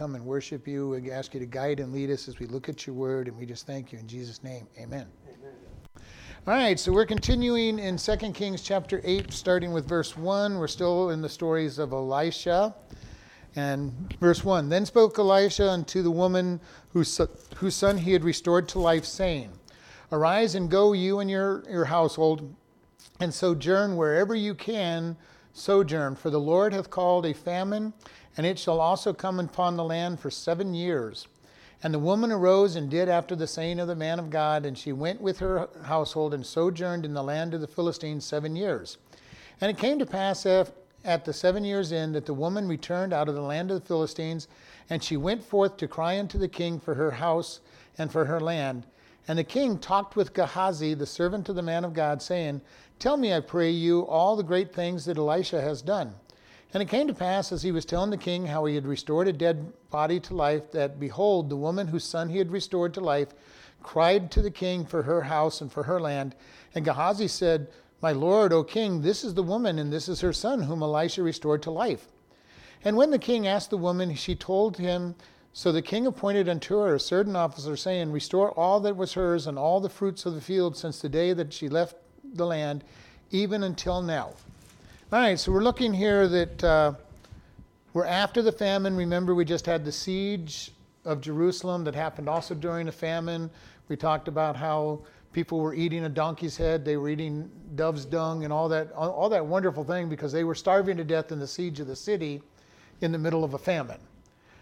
come and worship you. We ask you to guide and lead us as we look at your word, and we just thank you in Jesus' name. Amen. Amen. All right, so we're continuing in 2 Kings chapter 8, starting with verse 1. We're still in the stories of Elisha. And verse 1 Then spoke Elisha unto the woman whose, whose son he had restored to life, saying, Arise and go, you and your, your household, and sojourn wherever you can sojourn. For the Lord hath called a famine, and it shall also come upon the land for seven years. And the woman arose and did after the saying of the man of God, and she went with her household and sojourned in the land of the Philistines seven years. And it came to pass at the seven years' end that the woman returned out of the land of the Philistines, and she went forth to cry unto the king for her house and for her land. And the king talked with Gehazi, the servant of the man of God, saying, Tell me, I pray you, all the great things that Elisha has done. And it came to pass, as he was telling the king how he had restored a dead body to life, that behold, the woman whose son he had restored to life cried to the king for her house and for her land. And Gehazi said, My lord, O king, this is the woman, and this is her son, whom Elisha restored to life. And when the king asked the woman, she told him, So the king appointed unto her a certain officer, saying, Restore all that was hers and all the fruits of the field since the day that she left the land, even until now. All right, so we're looking here that uh, we're after the famine. Remember, we just had the siege of Jerusalem that happened also during the famine. We talked about how people were eating a donkey's head, they were eating dove's dung, and all that, all that wonderful thing because they were starving to death in the siege of the city in the middle of a famine.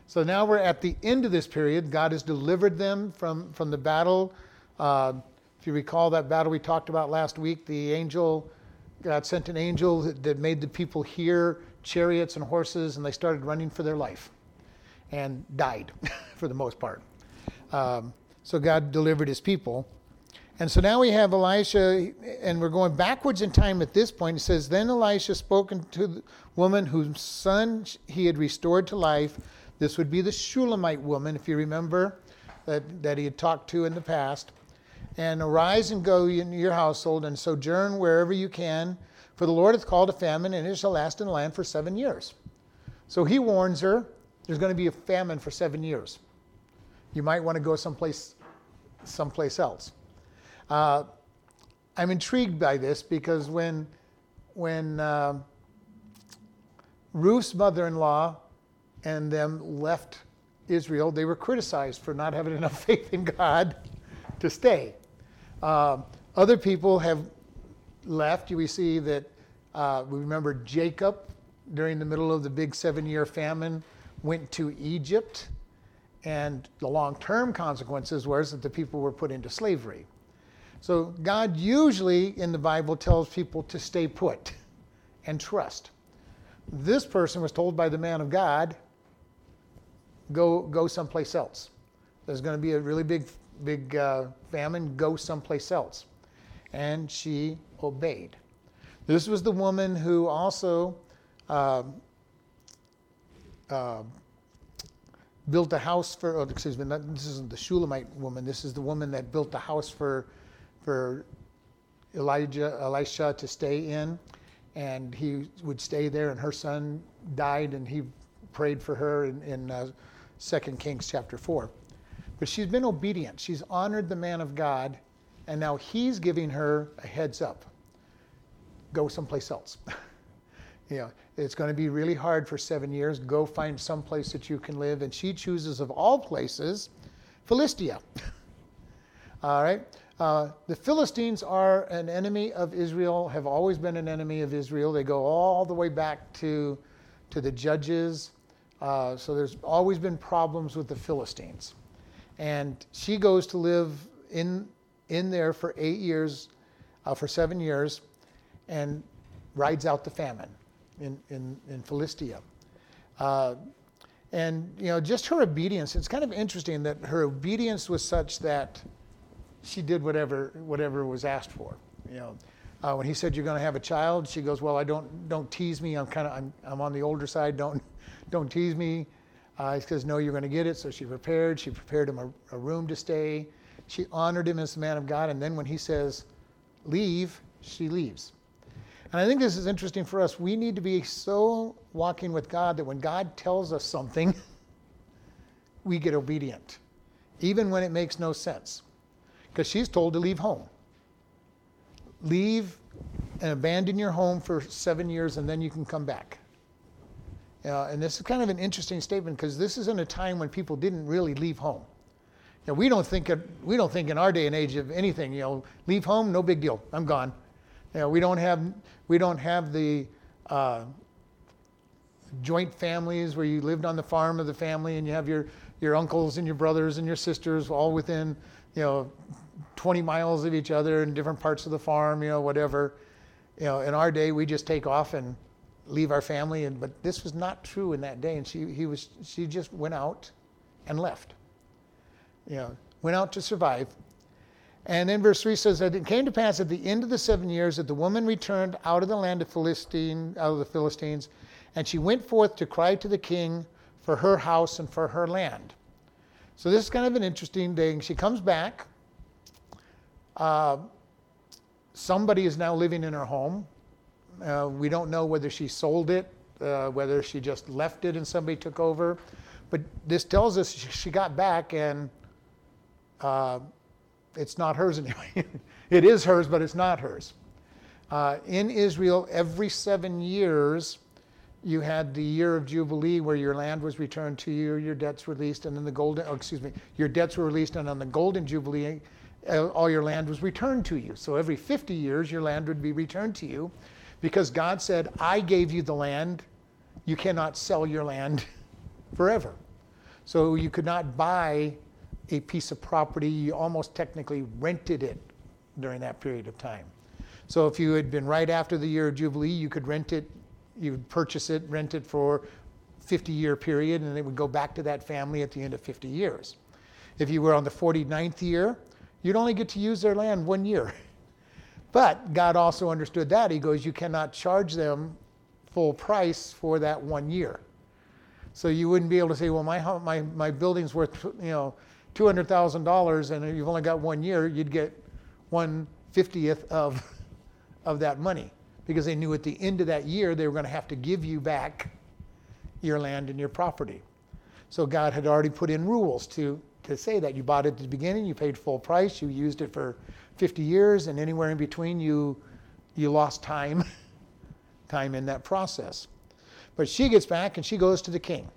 So now we're at the end of this period. God has delivered them from, from the battle. Uh, if you recall that battle we talked about last week, the angel God sent an angel that made the people hear chariots and horses, and they started running for their life and died for the most part. Um, so God delivered his people. And so now we have Elisha, and we're going backwards in time at this point. It says, Then Elisha spoke to the woman whose son he had restored to life. This would be the Shulamite woman, if you remember, that, that he had talked to in the past and arise and go in your household and sojourn wherever you can, for the Lord hath called a famine, and it shall last in the land for seven years. So he warns her there's going to be a famine for seven years. You might want to go someplace, someplace else. Uh, I'm intrigued by this because when, when uh, Ruth's mother-in-law and them left Israel, they were criticized for not having enough faith in God to stay. Uh, other people have left. We see that uh, we remember Jacob during the middle of the big seven year famine went to Egypt, and the long term consequences was that the people were put into slavery. So God usually in the Bible tells people to stay put and trust. This person was told by the man of God, go go someplace else. There's going to be a really big big uh, famine, go someplace else. And she obeyed. This was the woman who also uh, uh, built a house for, oh, excuse me, not, this isn't the Shulamite woman, this is the woman that built the house for, for Elijah, Elisha to stay in. And he would stay there, and her son died, and he prayed for her in, in uh, 2 Kings chapter 4. But she's been obedient. She's honored the man of God, and now he's giving her a heads up. Go someplace else. you know, it's going to be really hard for seven years. Go find some place that you can live. And she chooses, of all places, Philistia. all right. Uh, the Philistines are an enemy of Israel, have always been an enemy of Israel. They go all the way back to, to the judges. Uh, so there's always been problems with the Philistines and she goes to live in in there for eight years, uh, for seven years, and rides out the famine in in, in Philistia. Uh, and you know, just her obedience. It's kind of interesting that her obedience was such that she did whatever whatever was asked for. You know, uh, when he said you're going to have a child, she goes, "Well, I don't don't tease me. I'm kind of I'm I'm on the older side. Don't don't tease me." Uh, he says, No, you're going to get it. So she prepared. She prepared him a, a room to stay. She honored him as the man of God. And then when he says, Leave, she leaves. And I think this is interesting for us. We need to be so walking with God that when God tells us something, we get obedient, even when it makes no sense. Because she's told to leave home. Leave and abandon your home for seven years, and then you can come back. Uh, and this is kind of an interesting statement because this is in a time when people didn't really leave home. You know, we don't think we don't think in our day and age of anything. You know, leave home, no big deal. I'm gone. You know, we don't have we don't have the uh, joint families where you lived on the farm of the family and you have your your uncles and your brothers and your sisters all within you know 20 miles of each other in different parts of the farm. You know, whatever. You know, in our day, we just take off and leave our family. And but this was not true in that day. And she he was she just went out and left. You know, went out to survive. And then verse 3 says that it came to pass at the end of the seven years that the woman returned out of the land of Philistine, out of the Philistines, and she went forth to cry to the king for her house and for her land. So this is kind of an interesting thing. She comes back. Uh, somebody is now living in her home. Uh, we don't know whether she sold it, uh, whether she just left it and somebody took over. But this tells us she got back and uh, it's not hers anyway. it is hers, but it's not hers. Uh, in Israel, every seven years, you had the year of Jubilee where your land was returned to you, your debts released, and then the golden, oh, excuse me, your debts were released, and on the golden Jubilee, uh, all your land was returned to you. So every 50 years, your land would be returned to you because God said, I gave you the land. You cannot sell your land forever. So you could not buy a piece of property. You almost technically rented it during that period of time. So if you had been right after the year of Jubilee, you could rent it, you would purchase it, rent it for 50 year period, and it would go back to that family at the end of 50 years. If you were on the 49th year, you'd only get to use their land one year. But God also understood that. He goes, You cannot charge them full price for that one year. So you wouldn't be able to say, Well, my, my, my building's worth, you know, $200,000 and you've only got one year, you'd get one fiftieth of, of that money because they knew at the end of that year they were going to have to give you back your land and your property. So God had already put in rules to, to say that. You bought it at the beginning, you paid full price, you used it for 50 years, and anywhere in between you, you lost time, time in that process. But she gets back and she goes to the king.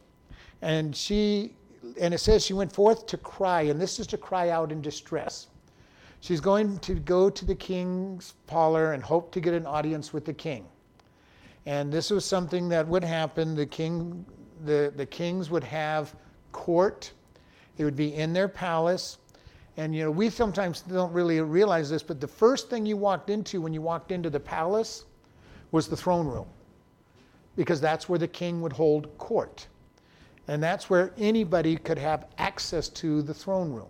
And she and it says she went forth to cry, and this is to cry out in distress. She's going to go to the king's parlor and hope to get an audience with the king. And this was something that would happen. The king, the, the kings would have court. It would be in their palace. And you know, we sometimes don't really realize this, but the first thing you walked into when you walked into the palace was the throne room. Because that's where the king would hold court. And that's where anybody could have access to the throne room.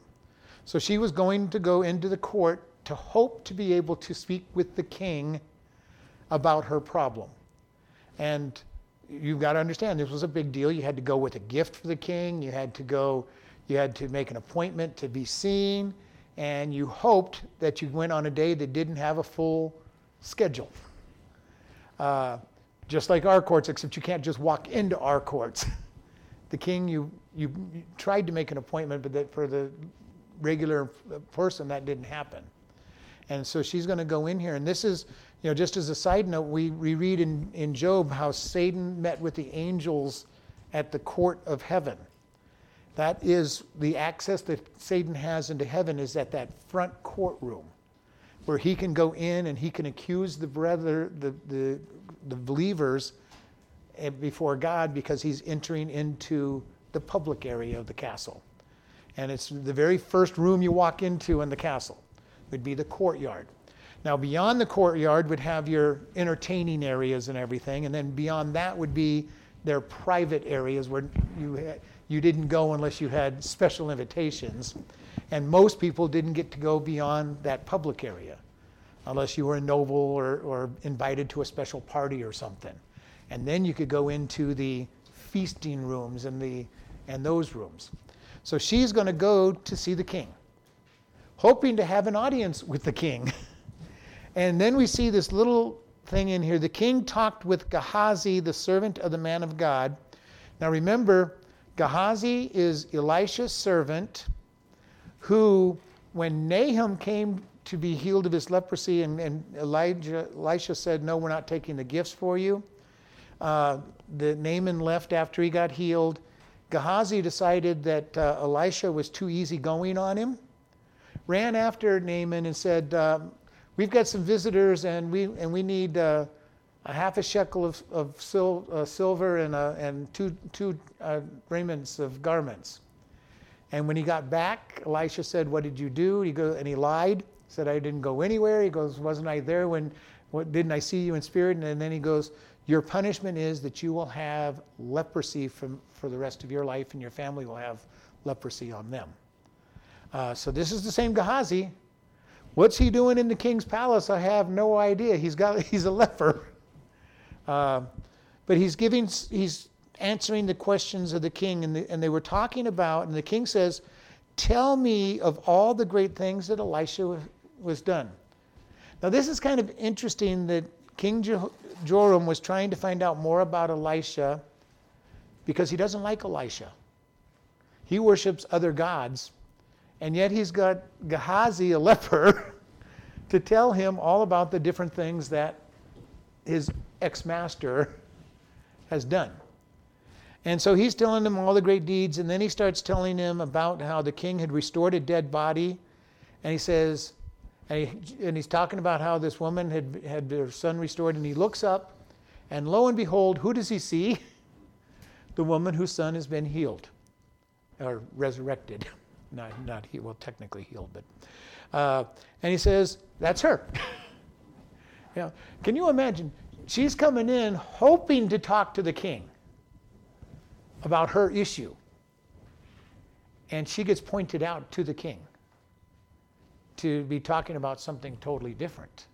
So she was going to go into the court to hope to be able to speak with the king about her problem. And you've got to understand this was a big deal. You had to go with a gift for the king, you had to go, you had to make an appointment to be seen, and you hoped that you went on a day that didn't have a full schedule. Uh, just like our courts, except you can't just walk into our courts. the king, you, you, you tried to make an appointment, but that for the regular person, that didn't happen. And so she's going to go in here. And this is, you know, just as a side note, we, we read in, in Job how Satan met with the angels at the court of heaven. That is the access that Satan has into heaven is at that front courtroom where he can go in and he can accuse the brother, the, the, the believers eh, before God because he's entering into the public area of the castle. And it's the very first room you walk into in the castle would be the courtyard. Now, beyond the courtyard would have your entertaining areas and everything, and then beyond that would be their private areas where you you didn't go unless you had special invitations, and most people didn't get to go beyond that public area unless you were a noble or, or invited to a special party or something and then you could go into the feasting rooms and the and those rooms. So she's going to go to see the king, hoping to have an audience with the king. and then we see this little thing in here. The king talked with Gehazi, the servant of the man of God. Now remember, Gehazi is Elisha's servant who, when Naaman came to be healed of his leprosy, and, and Elijah, Elisha said, No, we're not taking the gifts for you. Uh, the Naaman left after he got healed. Gehazi decided that uh, Elisha was too easygoing on him, ran after Naaman and said, uh, We've got some visitors and we, and we need uh, a half a shekel of, of sil- uh, silver and, uh, and two, two raiments of garments. And when he got back, Elisha said, What did you do? He go, and he lied said, I didn't go anywhere. He goes, Wasn't I there when, what, didn't I see you in spirit? And then he goes, Your punishment is that you will have leprosy from, for the rest of your life, and your family will have leprosy on them. Uh, so this is the same Gehazi. What's he doing in the king's palace? I have no idea. He's got he's a leper, uh, but he's giving he's answering the questions of the king, and, the, and they were talking about, and the king says, "Tell me of all the great things that Elisha was done. Now, this is kind of interesting that King Joram was trying to find out more about Elisha because he doesn't like Elisha. He worships other gods, and yet he's got Gehazi, a leper, to tell him all about the different things that his ex master has done. And so he's telling him all the great deeds, and then he starts telling him about how the king had restored a dead body. And he says, and, he, and he's talking about how this woman had had her son restored, and he looks up, and lo and behold, who does he see? The woman whose son has been healed, or resurrected, not not well technically healed, but uh, and he says that's her. yeah, can you imagine? She's coming in hoping to talk to the king about her issue, and she gets pointed out to the king to be talking about something totally different.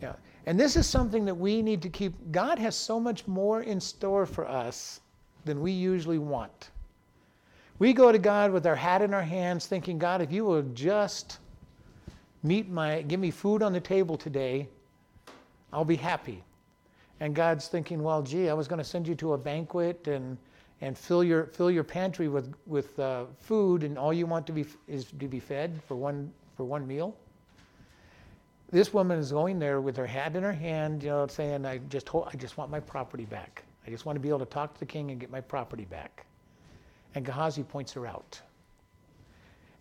Yeah. And this is something that we need to keep. God has so much more in store for us than we usually want. We go to God with our hat in our hands thinking, God, if you will just meet my give me food on the table today, I'll be happy. And God's thinking, well, gee, I was going to send you to a banquet and and fill your fill your pantry with with uh, food, and all you want to be is to be fed for one for one meal. This woman is going there with her hat in her hand, you know, saying, I just, ho- I just want my property back. I just want to be able to talk to the king and get my property back. And Gehazi points her out.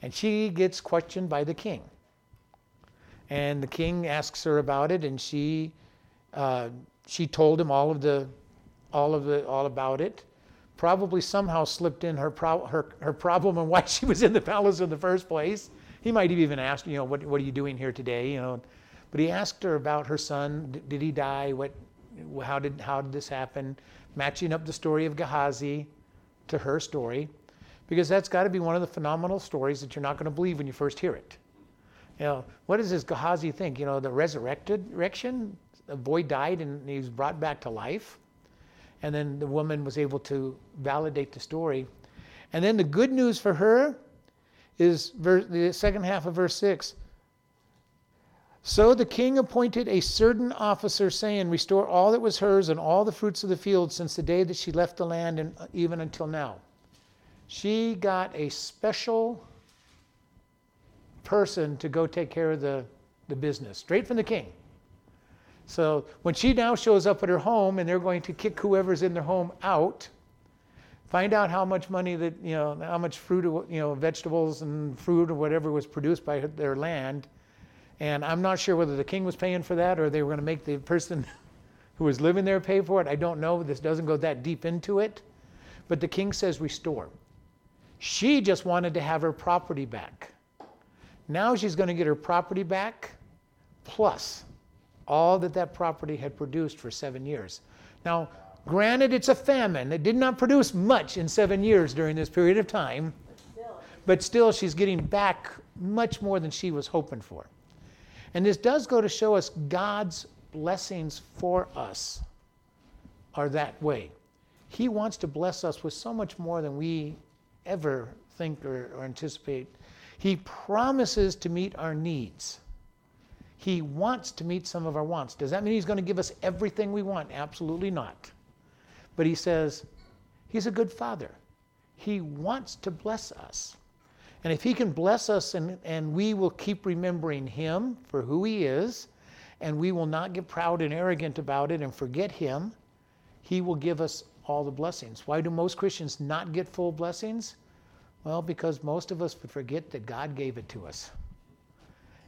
And she gets questioned by the king. And the king asks her about it, and she, uh, she told him all of the, all of the, all about it. Probably somehow slipped in her, pro- her, her problem and why she was in the palace in the first place. He might have even asked, you know, what, what are you doing here today? You know, but he asked her about her son. Did he die? What, how did, how did this happen? Matching up the story of Gehazi to her story, because that's got to be one of the phenomenal stories that you're not going to believe when you first hear it. You know, what does this Gehazi think? You know, the resurrected resurrection, a boy died and he was brought back to life. And then the woman was able to validate the story. And then the good news for her is verse, the second half of verse 6. So the king appointed a certain officer, saying, Restore all that was hers and all the fruits of the field since the day that she left the land and uh, even until now. She got a special person to go take care of the, the business, straight from the king. So when she now shows up at her home and they're going to kick whoever's in their home out, Find out how much money that, you know, how much fruit, you know, vegetables and fruit or whatever was produced by their land. And I'm not sure whether the king was paying for that or they were going to make the person who was living there pay for it. I don't know. This doesn't go that deep into it. But the king says restore. She just wanted to have her property back. Now she's going to get her property back plus all that that property had produced for seven years. Now, Granted, it's a famine. It did not produce much in seven years during this period of time, but still, she's getting back much more than she was hoping for. And this does go to show us God's blessings for us are that way. He wants to bless us with so much more than we ever think or, or anticipate. He promises to meet our needs. He wants to meet some of our wants. Does that mean He's going to give us everything we want? Absolutely not. But he says, He's a good father. He wants to bless us. And if He can bless us and, and we will keep remembering Him for who He is, and we will not get proud and arrogant about it and forget Him, He will give us all the blessings. Why do most Christians not get full blessings? Well, because most of us forget that God gave it to us.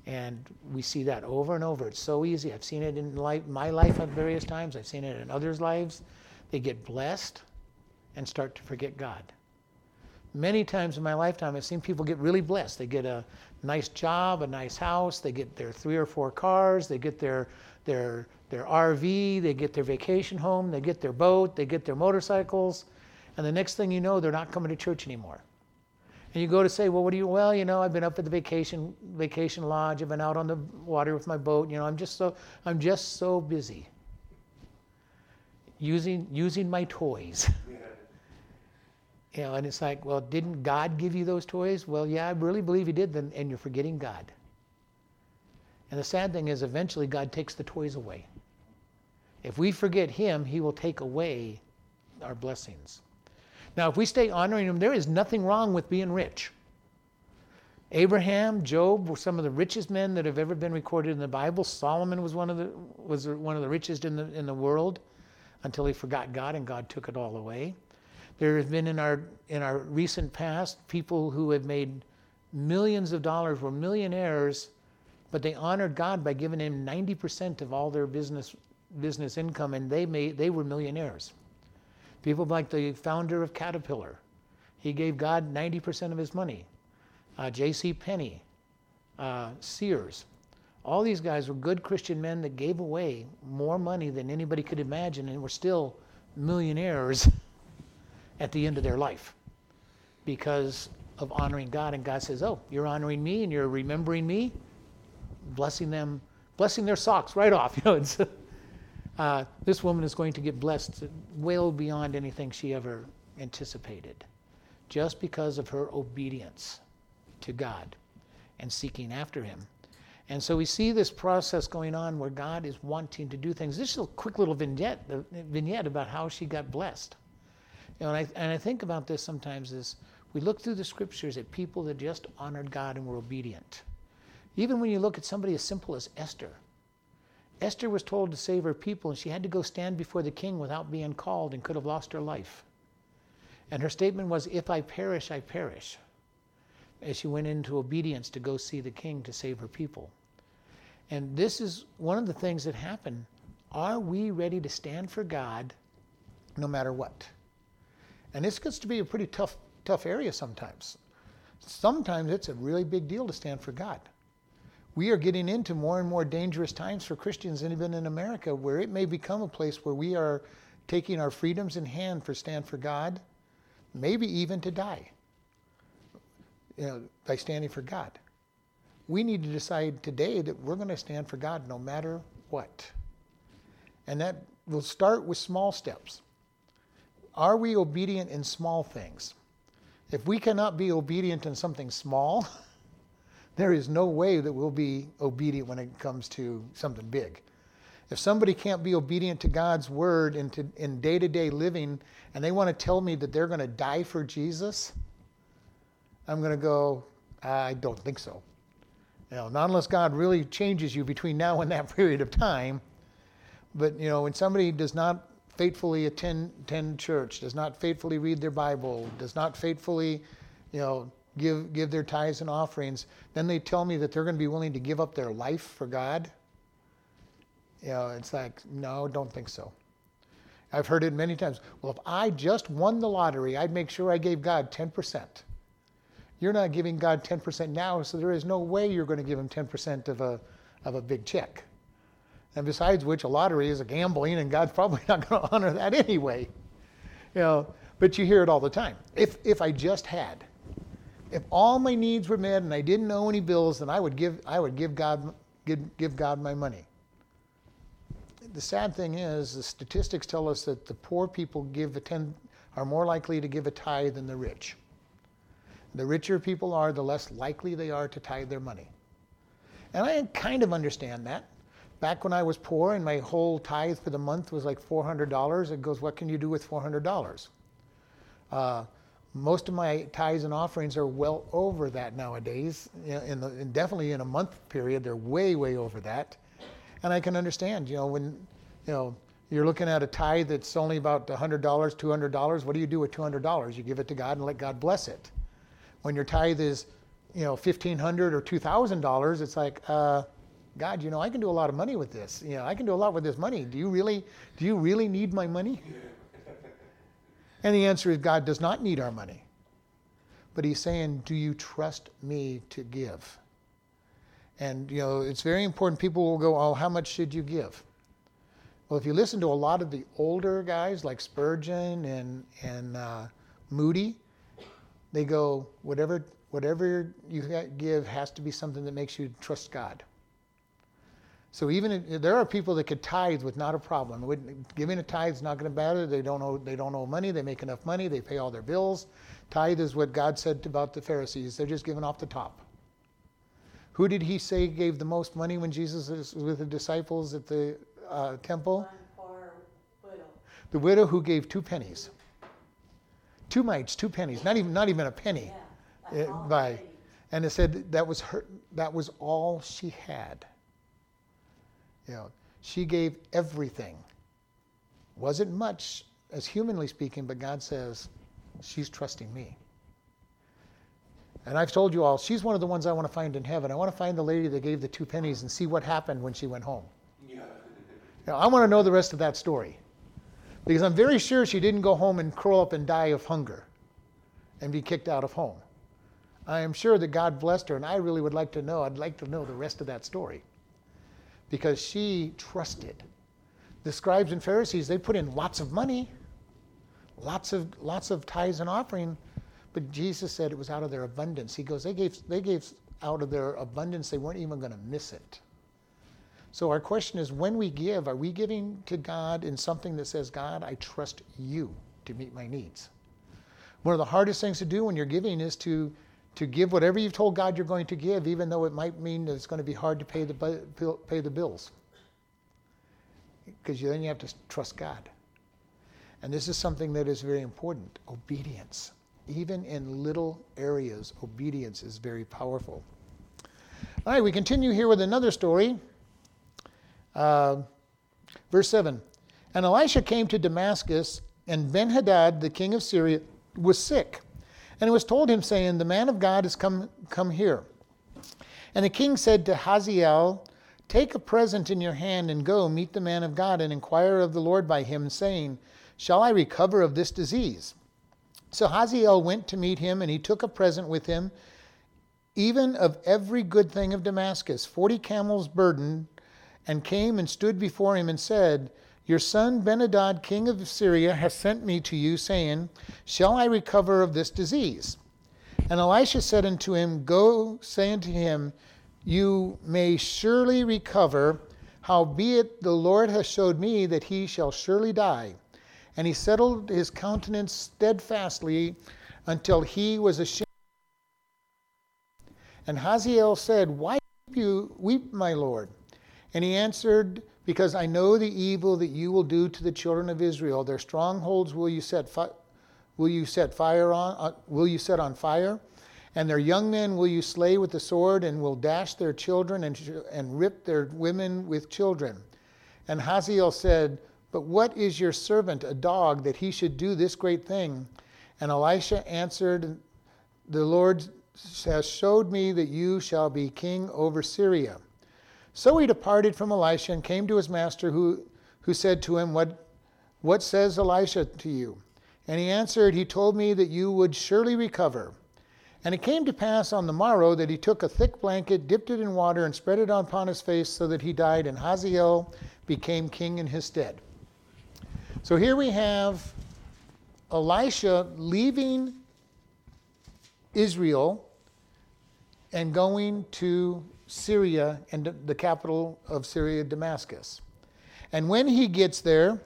And we see that over and over. It's so easy. I've seen it in life, my life at various times. I've seen it in others' lives. They get blessed and start to forget God. Many times in my lifetime, I've seen people get really blessed. They get a nice job, a nice house, they get their three or four cars, they get their, their, their RV, they get their vacation home, they get their boat, they get their motorcycles, and the next thing you know, they're not coming to church anymore. And you go to say, well, what do you? Well, you know, I've been up at the vacation vacation lodge. I've been out on the water with my boat. You know, I'm just so I'm just so busy using using my toys. you know, and it's like, well, didn't God give you those toys? Well, yeah, I really believe He did. Then, and you're forgetting God. And the sad thing is, eventually, God takes the toys away. If we forget Him, He will take away our blessings. Now, if we stay honoring him, there is nothing wrong with being rich. Abraham, Job were some of the richest men that have ever been recorded in the Bible. Solomon was one of the was one of the richest in the in the world until he forgot God and God took it all away. There have been in our in our recent past people who have made millions of dollars, were millionaires, but they honored God by giving him 90% of all their business business income and they made they were millionaires. People like the founder of Caterpillar. He gave God 90% of his money. Uh, J.C. Penney, uh, Sears. All these guys were good Christian men that gave away more money than anybody could imagine and were still millionaires at the end of their life because of honoring God. And God says, Oh, you're honoring me and you're remembering me, blessing them, blessing their socks right off. You know, uh, this woman is going to get blessed well beyond anything she ever anticipated, just because of her obedience to God and seeking after Him. And so we see this process going on where God is wanting to do things. This is a quick little vignette, vignette about how she got blessed. You know, and, I, and I think about this sometimes as we look through the scriptures at people that just honored God and were obedient. Even when you look at somebody as simple as Esther, Esther was told to save her people, and she had to go stand before the king without being called and could have lost her life. And her statement was, If I perish, I perish. As she went into obedience to go see the king to save her people. And this is one of the things that happen. Are we ready to stand for God no matter what? And this gets to be a pretty tough, tough area sometimes. Sometimes it's a really big deal to stand for God we are getting into more and more dangerous times for Christians, and even in America, where it may become a place where we are taking our freedoms in hand for stand for God, maybe even to die you know, by standing for God. We need to decide today that we're going to stand for God no matter what. And that will start with small steps. Are we obedient in small things? If we cannot be obedient in something small, there is no way that we'll be obedient when it comes to something big. If somebody can't be obedient to God's word in, to, in day-to-day living and they want to tell me that they're going to die for Jesus, I'm going to go, I don't think so. You know, not unless God really changes you between now and that period of time. But you know, when somebody does not faithfully attend, attend church, does not faithfully read their Bible, does not faithfully, you know, give, give their tithes and offerings, then they tell me that they're going to be willing to give up their life for God. You know, it's like, no, don't think so. I've heard it many times. Well, if I just won the lottery, I'd make sure I gave God 10%. You're not giving God 10% now, so there is no way you're going to give him 10% of a, of a big check. And besides which, a lottery is a gambling, and God's probably not going to honor that anyway. You know, but you hear it all the time. If, if I just had, if all my needs were met and I didn't owe any bills, then I would give, I would give, God, give, give God my money. The sad thing is, the statistics tell us that the poor people give a ten, are more likely to give a tithe than the rich. The richer people are, the less likely they are to tithe their money. And I kind of understand that. Back when I was poor and my whole tithe for the month was like $400, it goes, what can you do with $400? Uh, Most of my tithes and offerings are well over that nowadays. In the, and definitely in a month period, they're way, way over that. And I can understand, you know, when, you know, you're looking at a tithe that's only about $100, $200. What do you do with $200? You give it to God and let God bless it. When your tithe is, you know, 1,500 or $2,000, it's like, uh, God, you know, I can do a lot of money with this. You know, I can do a lot with this money. Do you really, do you really need my money? And the answer is God does not need our money. But he's saying, do you trust me to give? And, you know, it's very important. People will go, oh, how much should you give? Well, if you listen to a lot of the older guys like Spurgeon and, and uh, Moody, they go, whatever, whatever you give has to be something that makes you trust God. So even if, there are people that could tithe with not a problem. Giving a tithe is not going to matter. They don't owe they don't owe money. They make enough money. They pay all their bills. Tithe is what God said about the Pharisees. They're just giving off the top. Who did He say gave the most money when Jesus was with the disciples at the uh, temple? Widow. The widow who gave two pennies. Two mites, two pennies. Not even not even a penny. Yeah, It- by, and it said that was her. That was all she had. You know, she gave everything. Wasn't much, as humanly speaking, but God says, she's trusting me. And I've told you all, she's one of the ones I want to find in heaven. I want to find the lady that gave the two pennies and see what happened when she went home. Yeah. Now, I want to know the rest of that story. Because I'm very sure she didn't go home and curl up and die of hunger and be kicked out of home. I am sure that God blessed her, and I really would like to know, I'd like to know the rest of that story. Because she trusted. The scribes and Pharisees, they put in lots of money, lots of lots of tithes and offering, but Jesus said it was out of their abundance. He goes, they gave they gave out of their abundance, they weren't even going to miss it. So our question is when we give, are we giving to God in something that says, God, I trust you to meet my needs? One of the hardest things to do when you're giving is to to give whatever you've told God you're going to give, even though it might mean that it's going to be hard to pay the pay the bills. Because then you have to trust God. And this is something that is very important obedience. Even in little areas, obedience is very powerful. All right, we continue here with another story. Uh, verse 7 And Elisha came to Damascus, and Ben Hadad, the king of Syria, was sick. And it was told him, saying, The man of God has come, come here. And the king said to Hazael, Take a present in your hand and go meet the man of God and inquire of the Lord by him, saying, Shall I recover of this disease? So Hazael went to meet him, and he took a present with him, even of every good thing of Damascus, forty camels burdened, and came and stood before him and said, Your son Benadad, king of Syria, has sent me to you, saying, Shall I recover of this disease? And Elisha said unto him, Go, say unto him, You may surely recover, howbeit the Lord has showed me that he shall surely die. And he settled his countenance steadfastly until he was ashamed. And Hazael said, Why weep you weep, my lord? And he answered, Because I know the evil that you will do to the children of Israel. Their strongholds will you set fi- will you set fire on uh, will you set on fire? And their young men will you slay with the sword, and will dash their children and, and rip their women with children. And Hazael said, But what is your servant, a dog, that he should do this great thing? And Elisha answered, The Lord has showed me that you shall be king over Syria. So he departed from Elisha and came to his master, who, who said to him, what, what says Elisha to you? And he answered, He told me that you would surely recover. And it came to pass on the morrow that he took a thick blanket, dipped it in water, and spread it upon his face, so that he died, and Hazael became king in his stead. So here we have Elisha leaving Israel and going to Syria and the capital of Syria, Damascus. And when he gets there,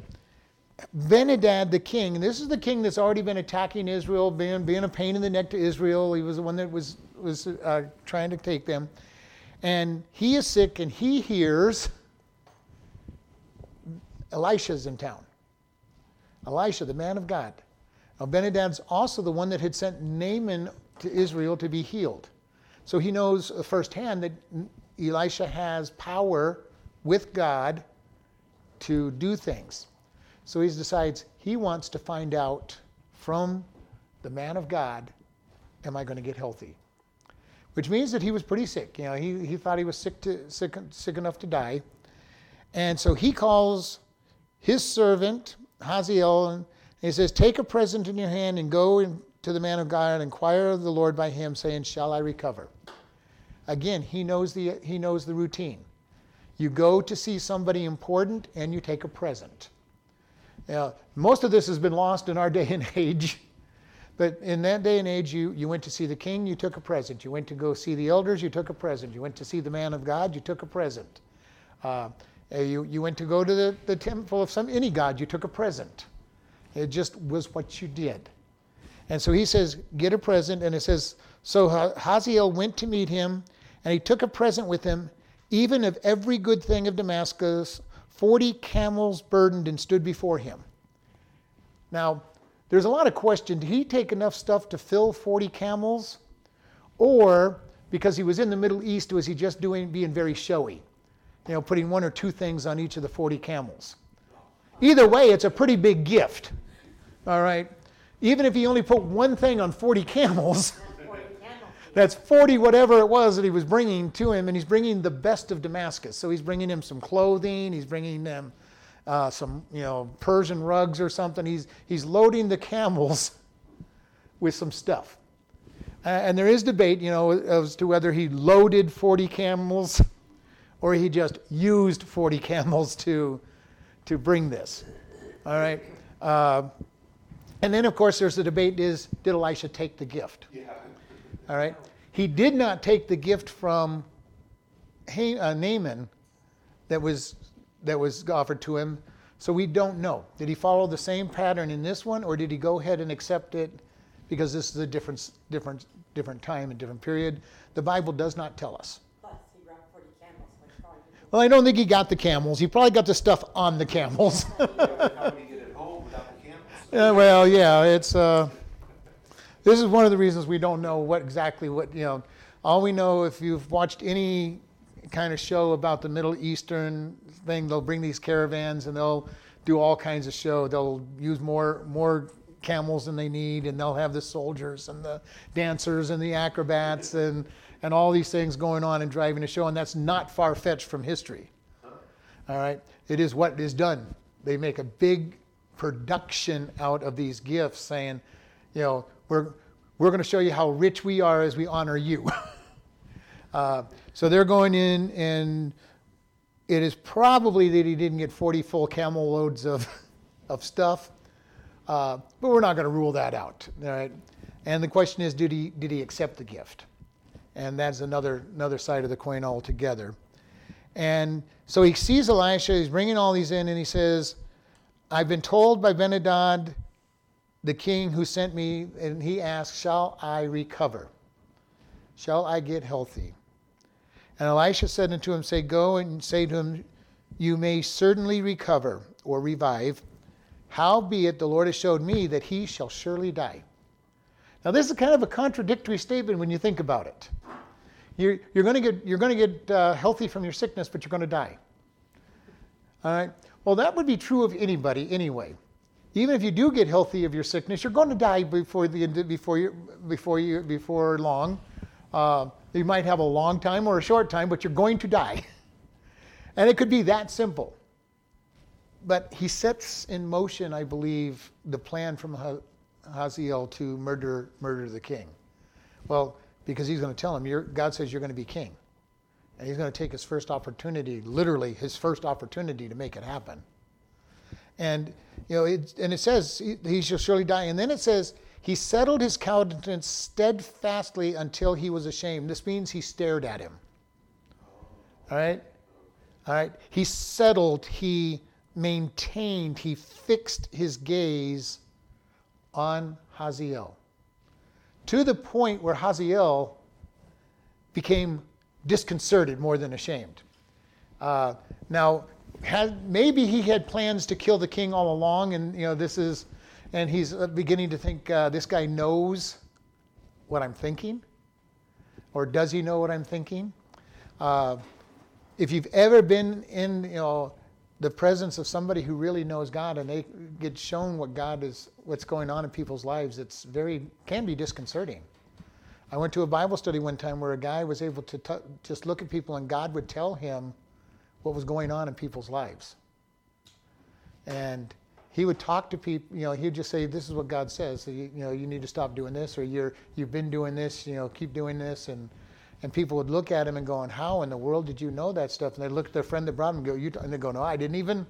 Benadad the king, this is the king that's already been attacking Israel, being, being a pain in the neck to Israel. He was the one that was, was uh, trying to take them. And he is sick and he hears Elisha's in town. Elisha, the man of God. Now, Benadad's also the one that had sent Naaman to Israel to be healed. So he knows firsthand that Elisha has power with God to do things. So he decides he wants to find out from the man of God, am I going to get healthy? Which means that he was pretty sick. You know, he, he thought he was sick, to, sick, sick enough to die. And so he calls his servant, Haziel, and he says, Take a present in your hand and go to the man of God and inquire of the Lord by him, saying, Shall I recover? Again, he knows the, he knows the routine. You go to see somebody important and you take a present. Now, most of this has been lost in our day and age. But in that day and age, you, you went to see the king, you took a present. You went to go see the elders, you took a present. You went to see the man of God, you took a present. Uh, you, you went to go to the, the temple of some any god, you took a present. It just was what you did. And so he says, Get a present. And it says, So Haziel went to meet him, and he took a present with him, even of every good thing of Damascus, 40 camels burdened and stood before him. Now, there's a lot of question. Did he take enough stuff to fill 40 camels? Or because he was in the Middle East, was he just doing being very showy? You know, putting one or two things on each of the 40 camels. Either way, it's a pretty big gift. All right. Even if he only put one thing on 40 camels, that's 40 whatever it was that he was bringing to him, and he's bringing the best of Damascus. So he's bringing him some clothing, he's bringing them uh, some you know Persian rugs or something. He's he's loading the camels with some stuff, uh, and there is debate, you know, as to whether he loaded 40 camels or he just used 40 camels to to bring this. All right. Uh, and then, of course, there's the debate: is did Elisha take the gift? Yeah. All right. He did not take the gift from uh, Naaman that was that was offered to him. So we don't know. Did he follow the same pattern in this one, or did he go ahead and accept it because this is a different, different, different time and different period? The Bible does not tell us. Well, I don't think he got the camels. He probably got the stuff on the camels. Yeah, well, yeah, it's. Uh, this is one of the reasons we don't know what exactly what you know. All we know, if you've watched any kind of show about the Middle Eastern thing. They'll bring these caravans and they'll do all kinds of show. They'll use more more camels than they need, and they'll have the soldiers and the dancers and the acrobats and and all these things going on and driving a show. And that's not far fetched from history. All right, it is what is done. They make a big production out of these gifts, saying, you know, we're we're going to show you how rich we are as we honor you. uh, so they're going in, and it is probably that he didn't get 40 full camel loads of, of stuff, uh, but we're not going to rule that out. All right? And the question is, did he, did he accept the gift? And that's another, another side of the coin altogether. And so he sees Elisha, he's bringing all these in, and he says, I've been told by Benadad, the king who sent me, and he asks, Shall I recover? Shall I get healthy? And Elisha said unto him, Say, Go and say to him, You may certainly recover or revive. Howbeit the Lord has showed me that he shall surely die. Now, this is kind of a contradictory statement when you think about it. You're, you're going to get, you're going to get uh, healthy from your sickness, but you're going to die. All right? Well, that would be true of anybody anyway. Even if you do get healthy of your sickness, you're going to die before, the, before, you, before, you, before long. Uh, you might have a long time or a short time, but you're going to die. and it could be that simple. But he sets in motion, I believe, the plan from Haziel to murder, murder the king. Well, because he's going to tell him, God says you're going to be king. And he's going to take his first opportunity, literally his first opportunity to make it happen. And you know, it, and it says he, he shall surely die. And then it says he settled his countenance steadfastly until he was ashamed. This means he stared at him. All right? All right? He settled, he maintained, he fixed his gaze on Haziel to the point where Haziel became disconcerted more than ashamed. Uh, now, had, maybe he had plans to kill the king all along, and you know this is and he's uh, beginning to think uh, this guy knows what I'm thinking, or does he know what I'm thinking? Uh, if you've ever been in, you know, the presence of somebody who really knows God and they get shown what God is, what's going on in people's lives, it's very can be disconcerting. I went to a Bible study one time where a guy was able to t- just look at people and God would tell him what was going on in people's lives. And he would talk to people, you know, he'd just say, this is what God says. So you, you, know, you need to stop doing this or you're, you've been doing this, you know, keep doing this. And, and people would look at him and going, how in the world did you know that stuff? And they'd look at their friend that brought him and go, you, and they go, no, I didn't even.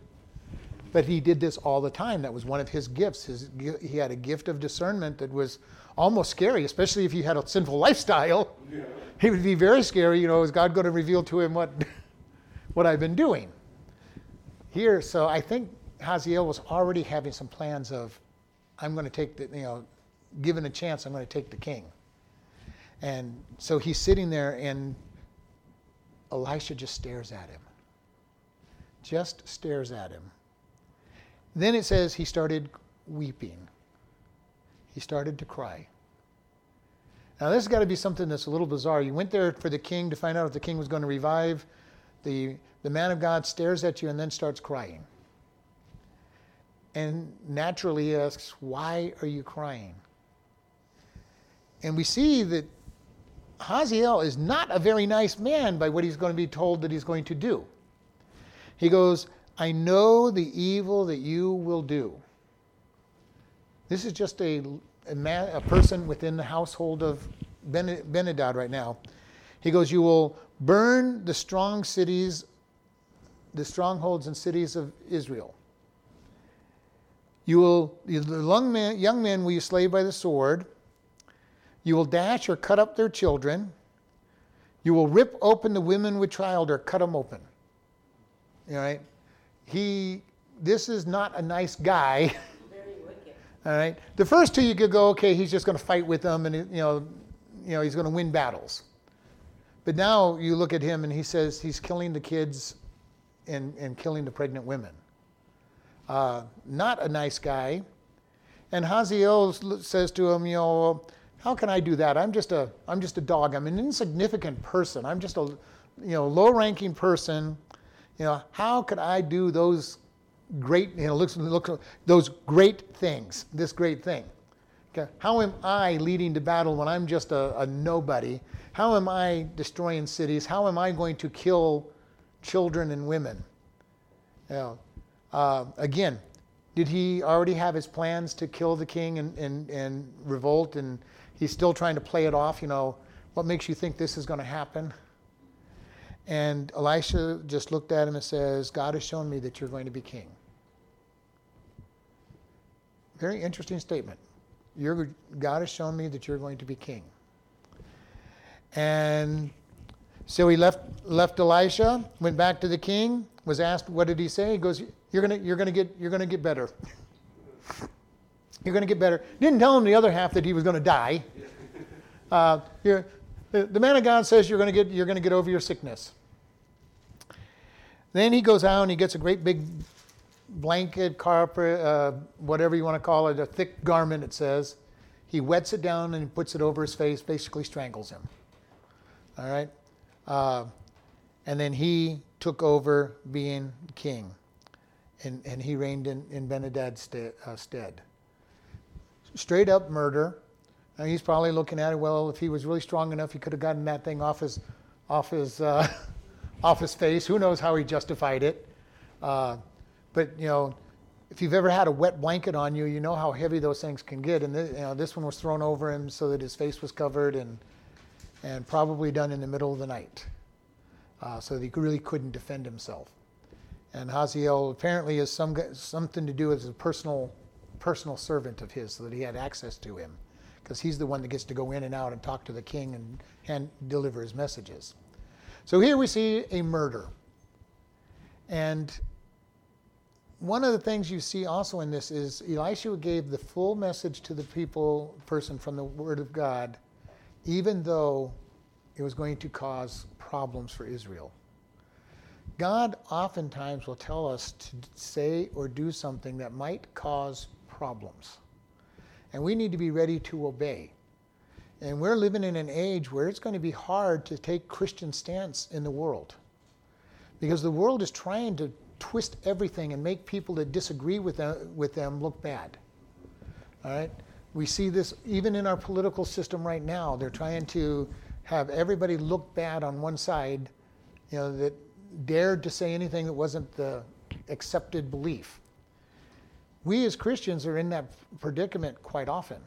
But he did this all the time. That was one of his gifts. His, he had a gift of discernment that was almost scary, especially if you had a sinful lifestyle. Yeah. He would be very scary. You know, is God going to reveal to him what, what I've been doing? Here, so I think Hazael was already having some plans of, I'm going to take the, you know, given a chance, I'm going to take the king. And so he's sitting there, and Elisha just stares at him. Just stares at him. Then it says he started weeping he started to cry. Now, this has got to be something that's a little bizarre. You went there for the king to find out if the king was going to revive. The, the man of God stares at you and then starts crying. And naturally asks, Why are you crying? And we see that Hazael is not a very nice man by what he's going to be told that he's going to do. He goes, I know the evil that you will do. This is just a, a, man, a person within the household of ben, Benadad right now. He goes, You will burn the strong cities, the strongholds and cities of Israel. You will, the young men, young men will you slay by the sword. You will dash or cut up their children. You will rip open the women with child or cut them open. All right? He, this is not a nice guy. All right. The first two you could go, okay, he's just going to fight with them, and you know, you know, he's going to win battles. But now you look at him, and he says he's killing the kids, and and killing the pregnant women. Uh, not a nice guy. And Hazael says to him, you know, how can I do that? I'm just a I'm just a dog. I'm an insignificant person. I'm just a you know low-ranking person. You know, how could I do those great, you know, looks, look, those great things, this great thing. Okay. How am I leading to battle when I'm just a, a nobody? How am I destroying cities? How am I going to kill children and women? You know, uh, again, did he already have his plans to kill the king and, and, and revolt and he's still trying to play it off? You know, what makes you think this is going to happen? And Elisha just looked at him and says, God has shown me that you're going to be king. Very interesting statement. God has shown me that you're going to be king. And so he left, left Elisha, went back to the king, was asked, what did he say? He goes, you're going you're gonna get, you're gonna get better. you're going to get better. Didn't tell him the other half that he was going to die. Uh, the, the man of God says you're to get, you're going to get over your sickness. Then he goes out and he gets a great big blanket, carpet, uh, whatever you want to call it, a thick garment, it says. He wets it down and puts it over his face, basically strangles him. All right? Uh, and then he took over being king. And, and he reigned in, in Benadad's stead, uh, stead. Straight up murder. Now he's probably looking at it, well, if he was really strong enough, he could have gotten that thing off his, off his, uh, off his face. Who knows how he justified it. But, you know, if you've ever had a wet blanket on you, you know how heavy those things can get. And this, you know, this one was thrown over him so that his face was covered and, and probably done in the middle of the night uh, so that he really couldn't defend himself. And Hazael apparently has some, something to do with a personal, personal servant of his so that he had access to him because he's the one that gets to go in and out and talk to the king and, and deliver his messages. So here we see a murder. And one of the things you see also in this is Elisha gave the full message to the people, person from the Word of God, even though it was going to cause problems for Israel. God oftentimes will tell us to say or do something that might cause problems. And we need to be ready to obey. And we're living in an age where it's going to be hard to take Christian stance in the world. Because the world is trying to twist everything and make people that disagree with them, with them look bad. All right? We see this even in our political system right now. They're trying to have everybody look bad on one side, you know, that dared to say anything that wasn't the accepted belief. We as Christians are in that predicament quite often,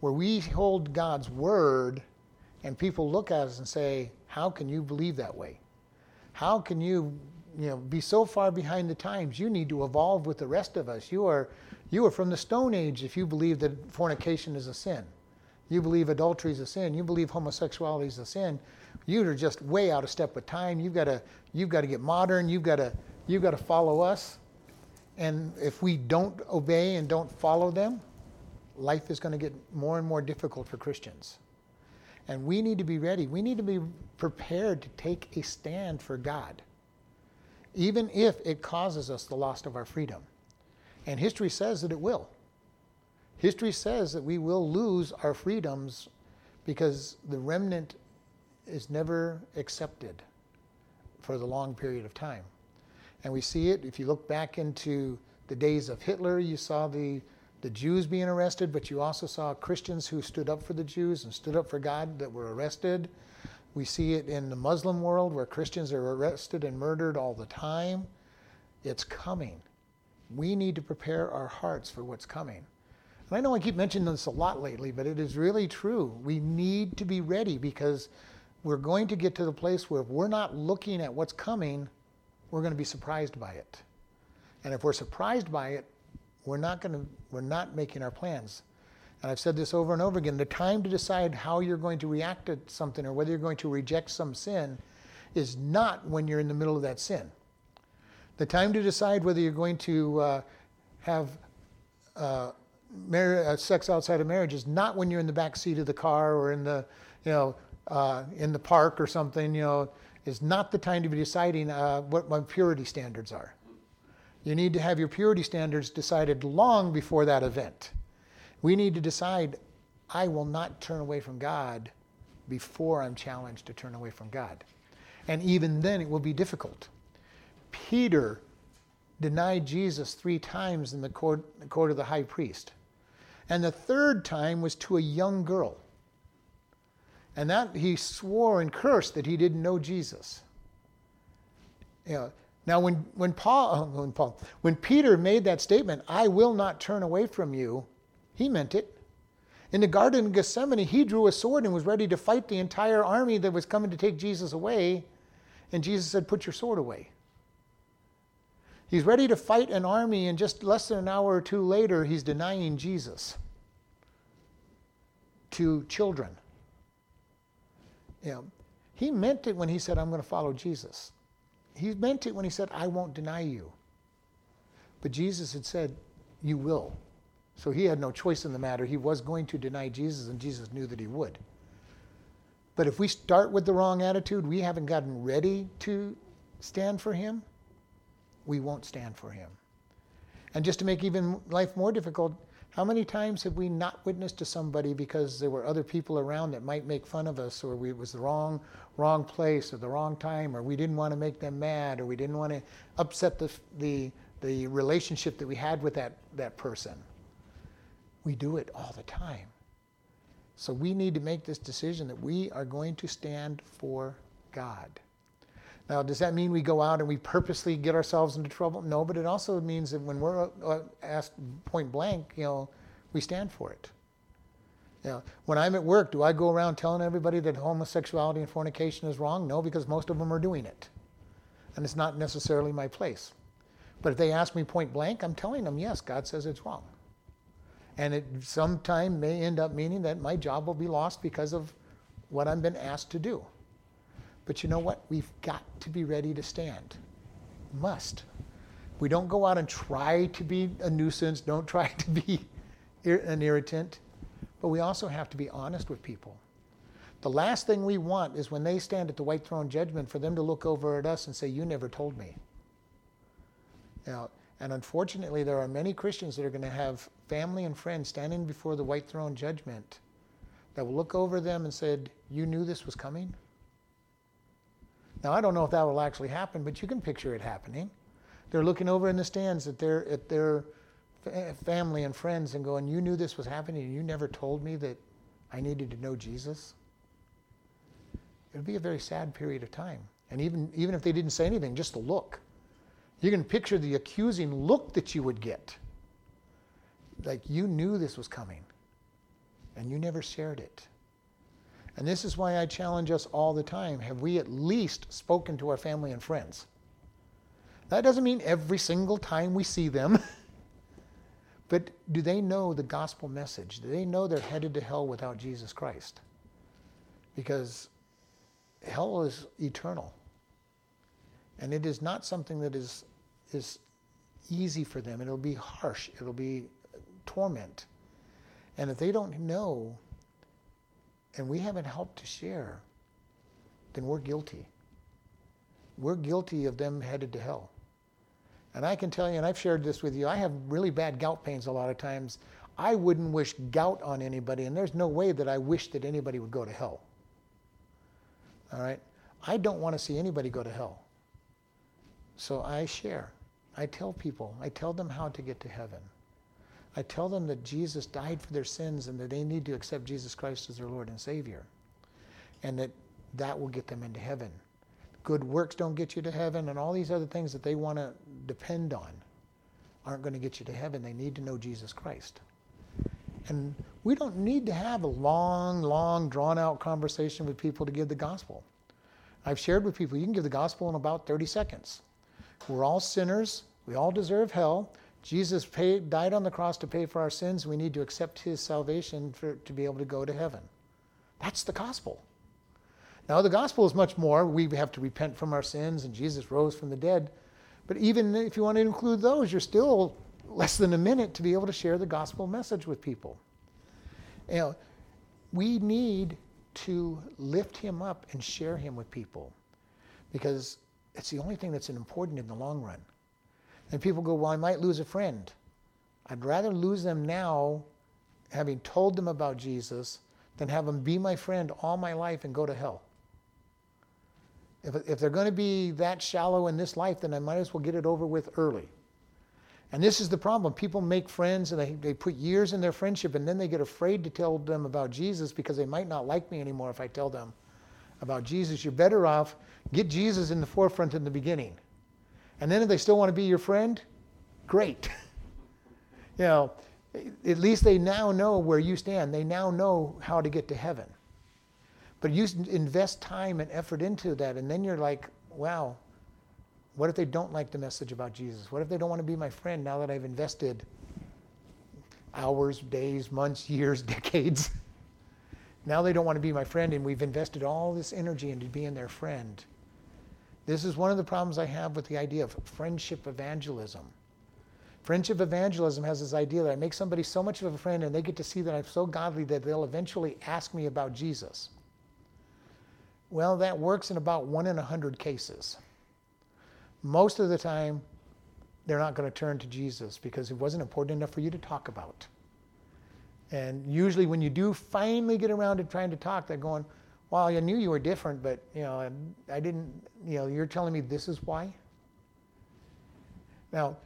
where we hold God's word and people look at us and say, How can you believe that way? How can you you know, be so far behind the times. You need to evolve with the rest of us. You are, you are from the Stone Age if you believe that fornication is a sin. You believe adultery is a sin. You believe homosexuality is a sin. You are just way out of step with time. You've got to, you've got to get modern. You've got to, you've got to follow us. And if we don't obey and don't follow them, life is going to get more and more difficult for Christians. And we need to be ready. We need to be prepared to take a stand for God even if it causes us the loss of our freedom. And history says that it will. History says that we will lose our freedoms because the remnant is never accepted for the long period of time. And we see it if you look back into the days of Hitler, you saw the, the Jews being arrested, but you also saw Christians who stood up for the Jews and stood up for God that were arrested. We see it in the Muslim world where Christians are arrested and murdered all the time. It's coming. We need to prepare our hearts for what's coming. And I know I keep mentioning this a lot lately, but it is really true. We need to be ready because we're going to get to the place where if we're not looking at what's coming, we're going to be surprised by it. And if we're surprised by it, we're not going to we're not making our plans and I've said this over and over again the time to decide how you're going to react to something or whether you're going to reject some sin is not when you're in the middle of that sin. The time to decide whether you're going to uh, have uh, uh, sex outside of marriage is not when you're in the back seat of the car or in the, you know, uh, in the park or something. You know, is not the time to be deciding uh, what my purity standards are. You need to have your purity standards decided long before that event. We need to decide I will not turn away from God before I'm challenged to turn away from God. And even then, it will be difficult. Peter denied Jesus three times in the court, the court of the high priest. And the third time was to a young girl. And that he swore and cursed that he didn't know Jesus. You know, now, when, when, Paul, when, Paul, when Peter made that statement, I will not turn away from you, he meant it. In the Garden of Gethsemane, he drew a sword and was ready to fight the entire army that was coming to take Jesus away. And Jesus said, Put your sword away. He's ready to fight an army, and just less than an hour or two later, he's denying Jesus to children. You know, he meant it when he said, I'm going to follow Jesus. He meant it when he said, I won't deny you. But Jesus had said, You will. So he had no choice in the matter. He was going to deny Jesus, and Jesus knew that he would. But if we start with the wrong attitude, we haven't gotten ready to stand for him, we won't stand for him. And just to make even life more difficult, how many times have we not witnessed to somebody because there were other people around that might make fun of us, or we, it was the wrong, wrong place, or the wrong time, or we didn't want to make them mad, or we didn't want to upset the, the, the relationship that we had with that, that person? We do it all the time. So we need to make this decision that we are going to stand for God. Now, does that mean we go out and we purposely get ourselves into trouble? No, but it also means that when we're uh, asked point blank, you know, we stand for it. You know, when I'm at work, do I go around telling everybody that homosexuality and fornication is wrong? No, because most of them are doing it. And it's not necessarily my place. But if they ask me point blank, I'm telling them, yes, God says it's wrong. And it sometime may end up meaning that my job will be lost because of what I've been asked to do. But you know what? We've got to be ready to stand. Must. We don't go out and try to be a nuisance, don't try to be an irritant, but we also have to be honest with people. The last thing we want is when they stand at the white throne judgment for them to look over at us and say, You never told me. Know, And unfortunately, there are many Christians that are going to have family and friends standing before the white throne judgment that will look over them and said, "You knew this was coming." Now, I don't know if that will actually happen, but you can picture it happening. They're looking over in the stands at their at their family and friends and going, "You knew this was happening, and you never told me that I needed to know Jesus." It would be a very sad period of time. And even even if they didn't say anything, just the look. You can picture the accusing look that you would get. Like you knew this was coming, and you never shared it. And this is why I challenge us all the time. Have we at least spoken to our family and friends? That doesn't mean every single time we see them. but do they know the gospel message? Do they know they're headed to hell without Jesus Christ? Because hell is eternal. And it is not something that is, is easy for them. It'll be harsh, it'll be torment. And if they don't know and we haven't helped to share, then we're guilty. We're guilty of them headed to hell. And I can tell you, and I've shared this with you, I have really bad gout pains a lot of times. I wouldn't wish gout on anybody, and there's no way that I wish that anybody would go to hell. All right? I don't want to see anybody go to hell. So I share. I tell people, I tell them how to get to heaven. I tell them that Jesus died for their sins and that they need to accept Jesus Christ as their Lord and Savior. And that that will get them into heaven. Good works don't get you to heaven, and all these other things that they want to depend on aren't going to get you to heaven. They need to know Jesus Christ. And we don't need to have a long, long, drawn out conversation with people to give the gospel. I've shared with people, you can give the gospel in about 30 seconds. We're all sinners. We all deserve hell. Jesus paid, died on the cross to pay for our sins. We need to accept his salvation for, to be able to go to heaven. That's the gospel. Now, the gospel is much more. We have to repent from our sins, and Jesus rose from the dead. But even if you want to include those, you're still less than a minute to be able to share the gospel message with people. You know, we need to lift him up and share him with people because it's the only thing that's important in the long run. And people go, Well, I might lose a friend. I'd rather lose them now, having told them about Jesus, than have them be my friend all my life and go to hell. If, if they're going to be that shallow in this life, then I might as well get it over with early. And this is the problem. People make friends and they, they put years in their friendship and then they get afraid to tell them about Jesus because they might not like me anymore if I tell them about Jesus. You're better off get Jesus in the forefront in the beginning. And then if they still want to be your friend, great. you know, at least they now know where you stand. They now know how to get to heaven. But you invest time and effort into that, and then you're like, wow, what if they don't like the message about Jesus? What if they don't want to be my friend now that I've invested hours, days, months, years, decades? Now they don't want to be my friend, and we've invested all this energy into being their friend. This is one of the problems I have with the idea of friendship evangelism. Friendship evangelism has this idea that I make somebody so much of a friend and they get to see that I'm so godly that they'll eventually ask me about Jesus. Well, that works in about one in a hundred cases. Most of the time, they're not going to turn to Jesus because it wasn't important enough for you to talk about. And usually, when you do finally get around to trying to talk, they're going, well, I knew you were different, but you know, I didn't. You know, you're telling me this is why. Now,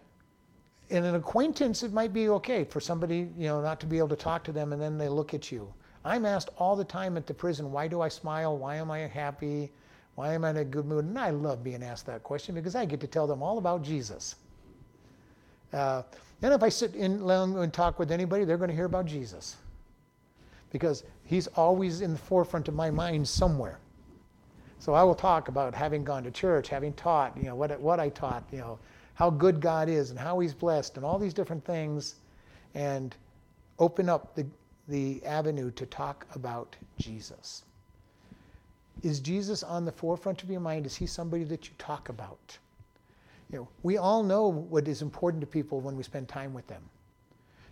in an acquaintance, it might be okay for somebody, you know, not to be able to talk to them, and then they look at you. I'm asked all the time at the prison, why do I smile? Why am I happy? Why am I in a good mood? And I love being asked that question because I get to tell them all about Jesus. Uh, and if I sit in and talk with anybody, they're going to hear about Jesus because he's always in the forefront of my mind somewhere. So I will talk about having gone to church, having taught, you know, what, what I taught, you know, how good God is and how he's blessed and all these different things and open up the, the avenue to talk about Jesus. Is Jesus on the forefront of your mind? Is he somebody that you talk about? You know, we all know what is important to people when we spend time with them.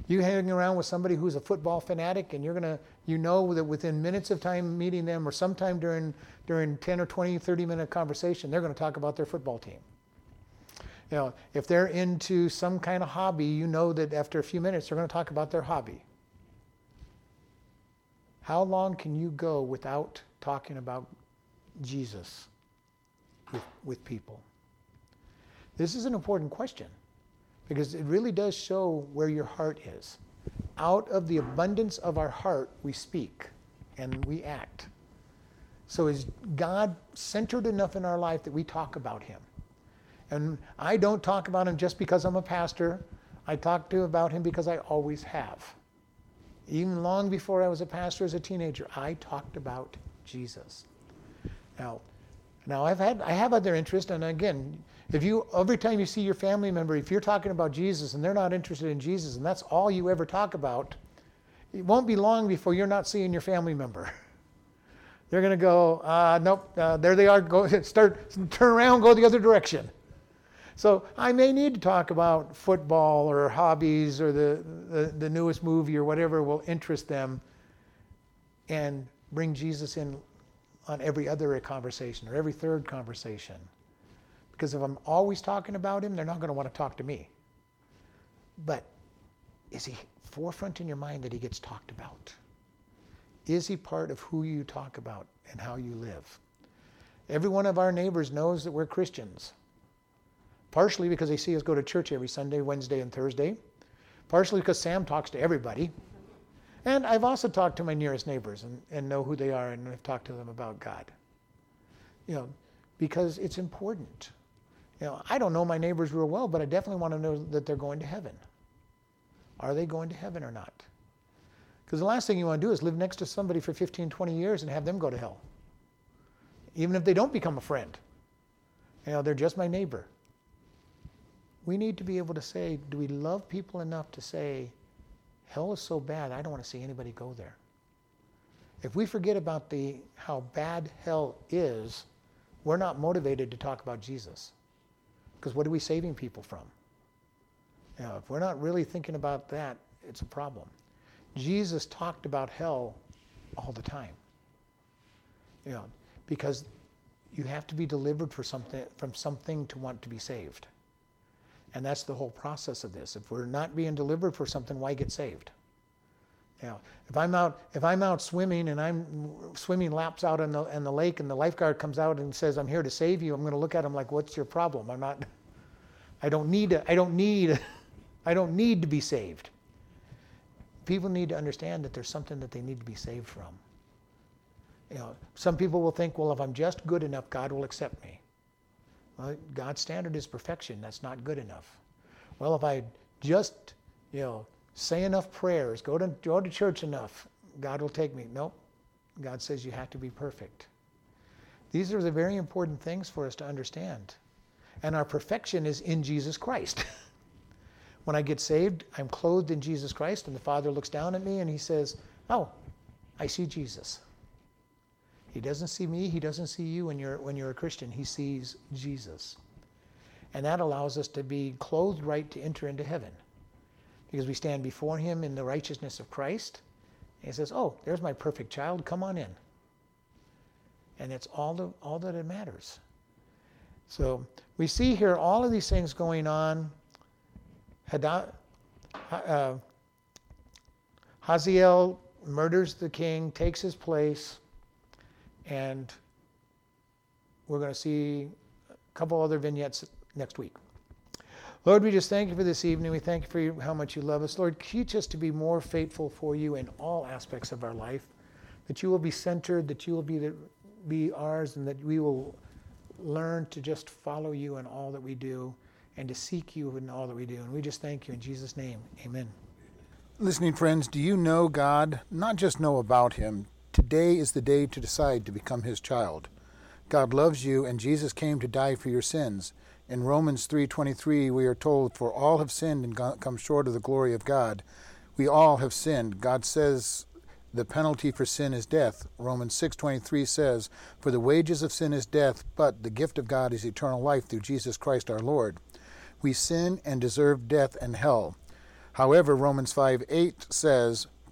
You hang around with somebody who's a football fanatic, and you're gonna, you know that within minutes of time meeting them, or sometime during during 10 or 20, 30 minute conversation, they're to talk about their football team. You know, if they're into some kind of hobby, you know that after a few minutes they're to talk about their hobby. How long can you go without talking about Jesus with, with people? This is an important question because it really does show where your heart is. Out of the abundance of our heart, we speak and we act. So is God centered enough in our life that we talk about Him? And I don't talk about Him just because I'm a pastor. I talk to about Him because I always have. Even long before I was a pastor as a teenager, I talked about Jesus. Now, now I've had I have other interests, and again, if you every time you see your family member, if you're talking about Jesus and they're not interested in Jesus, and that's all you ever talk about, it won't be long before you're not seeing your family member. They're going to go, uh, nope, uh, there they are. Go start turn around, go the other direction. So I may need to talk about football or hobbies or the, the, the newest movie or whatever will interest them, and bring Jesus in on every other conversation or every third conversation. Because if I'm always talking about him, they're not going to want to talk to me. But is he forefront in your mind that he gets talked about? Is he part of who you talk about and how you live? Every one of our neighbors knows that we're Christians. Partially because they see us go to church every Sunday, Wednesday, and Thursday. Partially because Sam talks to everybody. And I've also talked to my nearest neighbors and, and know who they are and I've talked to them about God. You know, because it's important. You know, I don't know my neighbors real well, but I definitely want to know that they're going to heaven. Are they going to heaven or not? Because the last thing you want to do is live next to somebody for 15, 20 years and have them go to hell. Even if they don't become a friend. You know, they're just my neighbor. We need to be able to say, do we love people enough to say, hell is so bad, I don't want to see anybody go there. If we forget about the how bad hell is, we're not motivated to talk about Jesus. Because what are we saving people from? If we're not really thinking about that, it's a problem. Jesus talked about hell all the time. You know, because you have to be delivered for something, from something to want to be saved. And that's the whole process of this. If we're not being delivered for something, why get saved? Know, if I'm out if I'm out swimming and I'm swimming laps out in the in the lake and the lifeguard comes out and says I'm here to save you, I'm going to look at him like, "What's your problem? I'm not. I don't need. To, I don't need. I don't need to be saved." people need to understand that there's something that they need to be saved from. You know, some people will think, well, if I'm just good enough, God will accept me. Well, God's standard is perfection. That's not good enough. Well, if I just, you know, say enough prayers, go to go to church enough, God will take me. Nope. God says you have to be perfect. These are the very important things for us to understand. And our perfection is in Jesus Christ. When I get saved, I'm clothed in Jesus Christ, and the Father looks down at me and he says, Oh, I see Jesus. He doesn't see me, he doesn't see you when you're, when you're a Christian. He sees Jesus. And that allows us to be clothed right to enter into heaven. Because we stand before him in the righteousness of Christ. And he says, Oh, there's my perfect child, come on in. And it's all, the, all that it matters. So we see here all of these things going on uh, Hazael murders the king, takes his place, and we're going to see a couple other vignettes next week. Lord, we just thank you for this evening. We thank you for how much you love us. Lord, teach us to be more faithful for you in all aspects of our life, that you will be centered, that you will be, the, be ours, and that we will learn to just follow you in all that we do and to seek you in all that we do. And we just thank you in Jesus' name. Amen. Listening friends, do you know God? Not just know about Him. Today is the day to decide to become His child. God loves you, and Jesus came to die for your sins. In Romans 3:23, we are told, "For all have sinned and come short of the glory of God." We all have sinned. God says the penalty for sin is death. Romans 6:23 says, "For the wages of sin is death, but the gift of God is eternal life through Jesus Christ our Lord." We sin and deserve death and hell. However, Romans 5:8 says,